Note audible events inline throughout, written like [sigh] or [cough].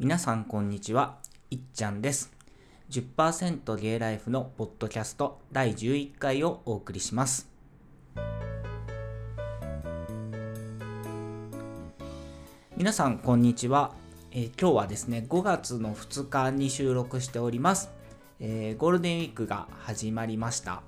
皆さんこんにちは、いっちゃんです。10%ゲイライフのポッドキャスト第11回をお送りします。皆さんこんにちは、えー今日はですね、5月の2日に収録しております。えーゴールデンウィークが始まりました。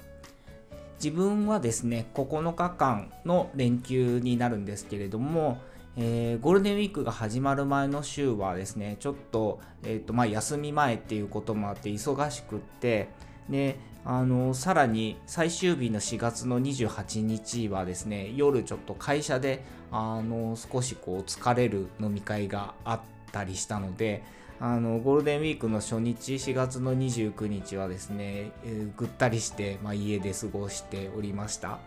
自分はですね9日間の連休になるんですけれども、えーゴールデンウィークが始まる前の週はですねちょっと,、えーとまあ、休み前っていうこともあって忙しくってであのさらに最終日の4月の28日はですね夜ちょっと会社であの少しこう疲れる飲み会があったりしたのであのゴールデンウィークの初日4月の29日はですね、えーぐったりして、まあ、家で過ごしておりました。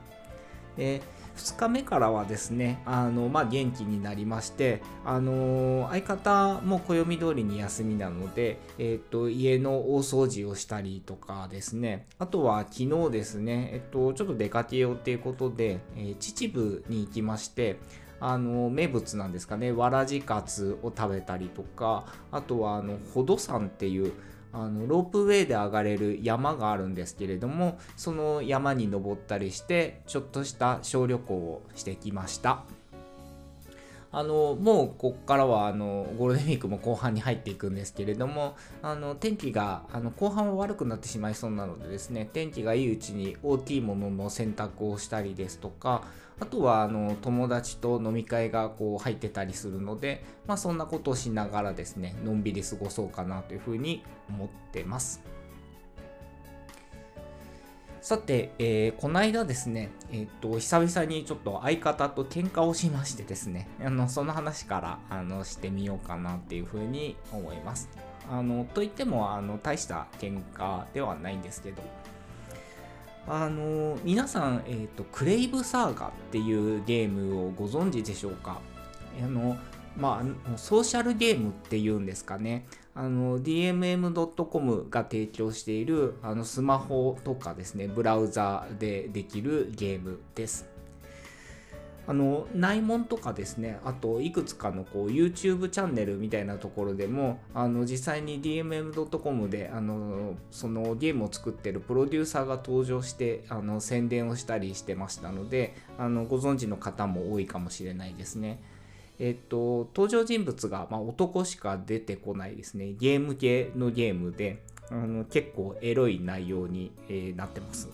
で2日目からはですねあの、まあ、元気になりましてあの相方も暦通りに休みなので、えっと家の大掃除をしたりとかですね。あとは昨日ですね、えっとちょっと出かけようっていうことで、えー秩父に行きましてあの名物なんですかね。わらじかつを食べたりとかあとはあの宝登山っていうあのロープウェイで上がれる山があるんですけれどもその山に登ったりしてちょっとした小旅行をしてきました。あのもうここからはあのゴールデンウィークも後半に入っていくんですけれどもあの天気があの後半は悪くなってしまいそうなのでですね天気がいいうちに大きいものの洗濯をしたりですとかあとはあの友達と飲み会がこう入ってたりするので、まあ、そんなことをしながらですねのんびり過ごそうかなというふうに思ってます。さて、えーこの間ですね、えっと久々にちょっと相方と喧嘩をしましてですねあのその話からあのしてみようかなっていうふうに思います。あのといってもあの大した喧嘩ではないんですけどあの皆さん、えーと、クレイブサーガっていうゲームをご存知でしょうか？あの、まあ、ソーシャルゲームっていうんですかねあの DMM.com が提供しているあのスマホとかですねブラウザでできるゲームですあの内門とかですねあといくつかのこう YouTube チャンネルみたいなところでもあの実際に DMM.com であのそのゲームを作ってるプロデューサーが登場してあの宣伝をしたりしてましたのであのご存知の方も多いかもしれないですね。えっと、登場人物が、まあ、男しか出てこないですねゲーム系のゲームであの結構エロい内容に、えーなってます。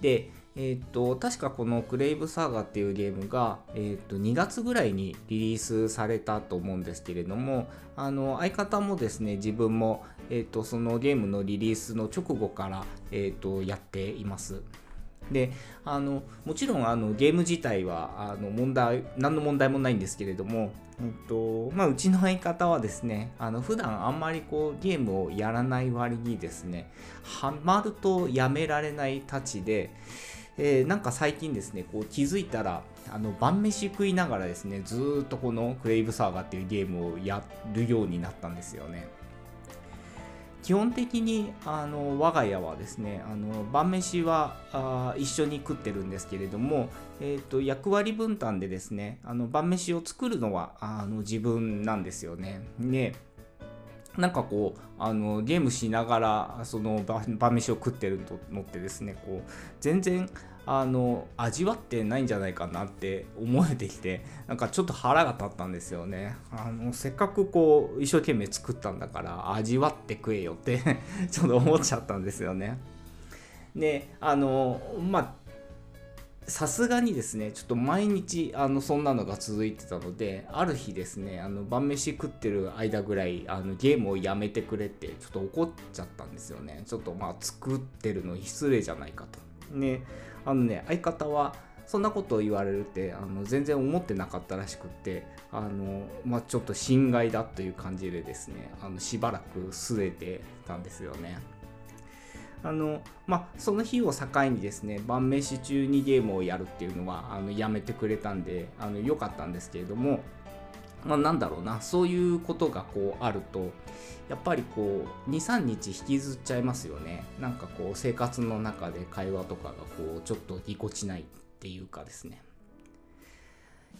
で、えっと確かこの「クレイブサーガ」っていうゲームが、えっと2月ぐらいにリリースされたと思うんですけれどもあの相方もですね自分も、えっとそのゲームのリリースの直後から、えっとやっています。であのもちろんあのゲーム自体はあの問題何の問題もないんですけれども、えっとまあ、うちの相方はですねあの普段あんまりこうゲームをやらない割にですねハマるとやめられないたちで、えーなんか最近ですねこう気づいたらあの晩飯食いながらですねずっとこの「クレイブサーガー」っていうゲームをやるようになったんですよね。基本的にあの我が家はですねあの晩飯はあ一緒に食ってるんですけれども、えー、と役割分担でですねあの晩飯を作るのはあの自分なんですよね。でなんかこうあのゲームしながらその晩晩飯を食ってるのってですねこう全然あの味わってないんじゃないかなって思えてきて [laughs] なんかちょっと腹が立ったんですよね。あのせっかくこう一生懸命作ったんだから味わって食えよって [laughs] ちょっと思っちゃったんですよね。であのまあさすがにですねちょっと毎日あのそんなのが続いてたのである日ですねあの晩飯食ってる間ぐらいあのゲームをやめてくれってちょっと怒っちゃったんですよね。ちょっとまあ作ってるの失礼じゃないかと。ねあのね相方はそんなことを言われるってあの全然思ってなかったらしくってあの、まあ、ちょっと心外だという感じでですねあのしばらく据えてたんですよね。あのまあ、その日を境にですね晩飯中にゲームをやるっていうのはあのやめてくれたんであの良かったんですけれども、まあ、なんだろうな。そういうことがこうあるとやっぱりこう23日引きずっちゃいますよね。なんかこう生活の中で会話とかがこうちょっとぎこちないっていうかですね。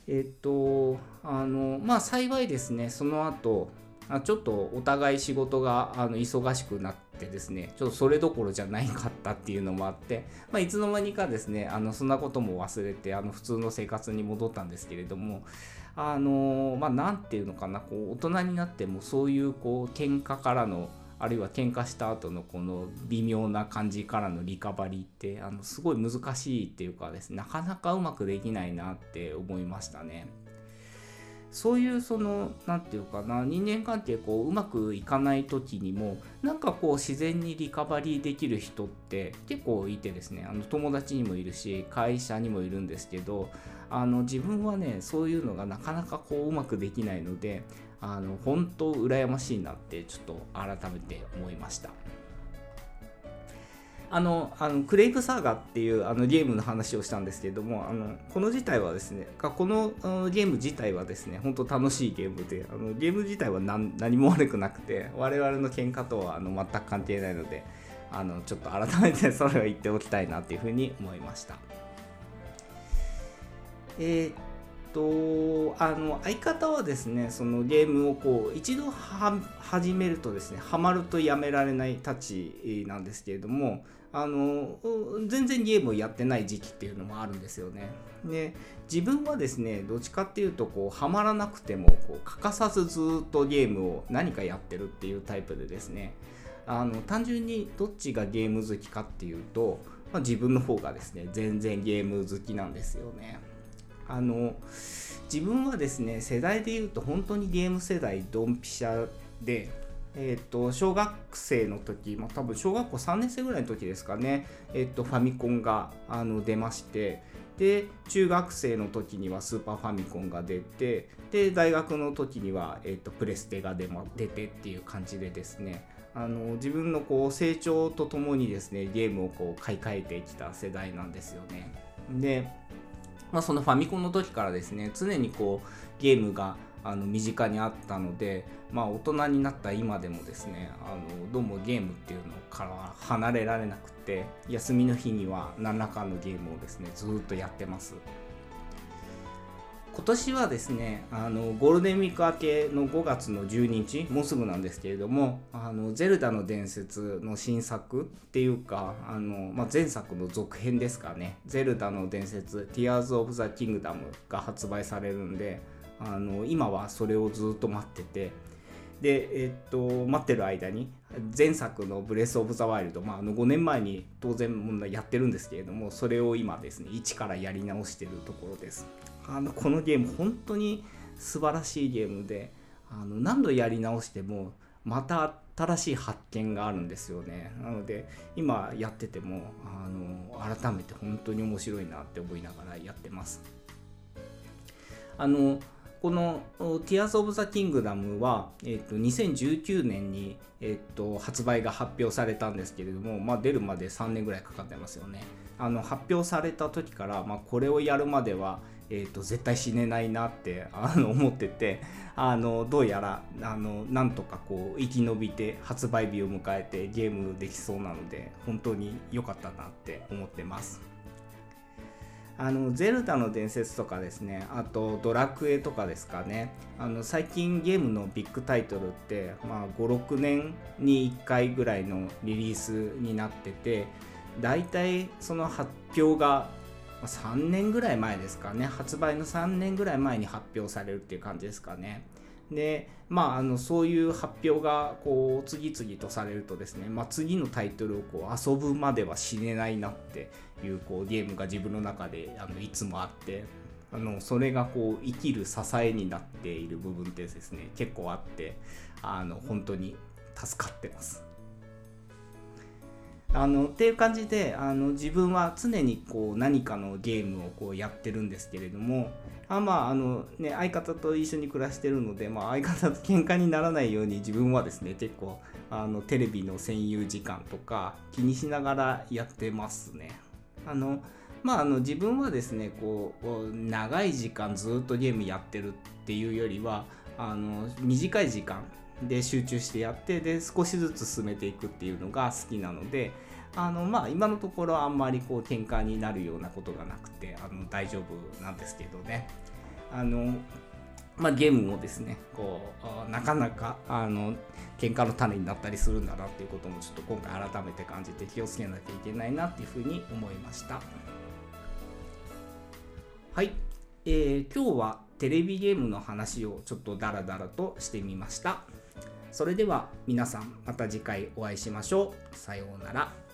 えっとあのまあ幸いですね。その後あちょっとお互い仕事があの忙しくなってですね。ちょっとそれどころじゃないかったっていうのもあって、まあ、いつの間にかですねあのそんなことも忘れてあの普通の生活に戻ったんですけれどもあのまあ何て言うのかなこう大人になってもそういうこう喧嘩からのあるいは喧嘩した後のこの微妙な感じからのリカバリーってあのすごい難しいっていうかですねなかなかうまくできないなって思いましたね。そういうその何て言うかな人間関係こううまくいかない時にもなんかこう自然にリカバリーできる人って結構いてですねあの友達にもいるし会社にもいるんですけどあの自分はねそういうのがなかなかこううまくできないのであの本当羨ましいなってちょっと改めて思いました。あのあのクレイブサーガっていうあのゲームの話をしたんですけれどもあのこの自体はですねこのゲーム自体はですね本当楽しいゲームであのゲーム自体は何何も悪くなくて我々の喧嘩とはあの全く関係ないのであのちょっと改めて [laughs] それを言っておきたいなっていうふうに思いました。えーとあの相方はですねそのゲームをこう一度始めるとですねハマるとやめられないたちなんですけれどもあの全然ゲームをやってない時期っていうのもあるんですよね。で自分はですねどっちかっていうとこうハマらなくてもこう欠かさずずっとゲームを何かやってるっていうタイプでですねあの単純にどっちがゲーム好きかっていうと、まあ、自分の方がですね全然ゲーム好きなんですよね。あの自分はですね世代でいうと本当にゲーム世代ドンピシャでえーと、小学生の時、まあ、多分小学校3年生ぐらいの時ですかね、えーと、ファミコンがあの出ましてで中学生の時にはスーパーファミコンが出てで大学の時には、えーと、とプレステが出,、ま、出てっていう感じでですねあの自分のこう成長とともにですねゲームをこう買い替えてきた世代なんですよね。でまあ、そのファミコンの時からですね常にこうゲームがあの身近にあったので、まあ、大人になった今でもですねあのどうもゲームっていうのから離れられなくて休みの日には何らかのゲームをですねずっとやってます。今年はですねあのゴールデンウィーク明けの5月の12日もうすぐなんですけれども「あのゼルダの伝説」の新作っていうかあの、まあ、前作の続編ですかね「ゼルダの伝説 Tears of the Kingdom」が発売されるんであの今はそれをずっと待っててで、えっと待ってる間に前作の「ブレス・オブ・ザ・ワイルド」まあ、あの5年前に当然やってるんですけれどもそれを今ですね一からやり直してるところです。あのこのゲーム本当に素晴らしいゲームであの何度やり直してもまた新しい発見があるんですよねなので今やっててもあの改めて本当に面白いなって思いながらやってますあのこの「Tears of the Kingdom は」えー、と2019年に、えー、と発売が発表されたんですけれども、まあ、出るまで3年ぐらいかかってますよね。あの発表された時から、まあ、これをやるまでは、えー、と絶対死ねないなって [laughs] あの思っててあのどうやらあのなんとかこう生き延びて発売日を迎えてゲームできそうなので本当に良かったなって思ってます。あのゼルダの伝説とかですねあとドラクエとかですかねあの最近ゲームのビッグタイトルって、まあ、56年に1回ぐらいのリリースになってて大体その発表が3年ぐらい前ですかね発売の3年ぐらい前に発表されるっていう感じですかねでまああのそういう発表がこう次々とされるとですね、まあ、次のタイトルをこう遊ぶまでは死ねないなっていうこうゲームが自分の中であのいつもあってあのそれがこう生きる支えになっている部分ってですね結構あってあの本当に助かってます。あのっていう感じであの自分は常にこう何かのゲームをこうやってるんですけれどもあまああのね相方と一緒に暮らしてるので、まあ、相方と喧嘩にならないように自分はですね結構あのテレビの占有時間とか気にしながらやってますね。あのまあ、あの自分はですねこう長い時間ずっとゲームやってるっていうよりはあの短い時間で集中してやってで少しずつ進めていくっていうのが好きなのであのまあ今のところあんまりこう喧嘩になるようなことがなくてあの大丈夫なんですけどね。あのまあ、ゲームもですねこうなかなかあの喧嘩の種になったりするんだなっていうこともちょっと今回改めて感じて気をつけなきゃいけないなっていうふうに思いました。はい、えー、今日はテレビゲームの話をちょっとダラダラとしてみました。それでは皆さんまた次回お会いしましょう。さようなら。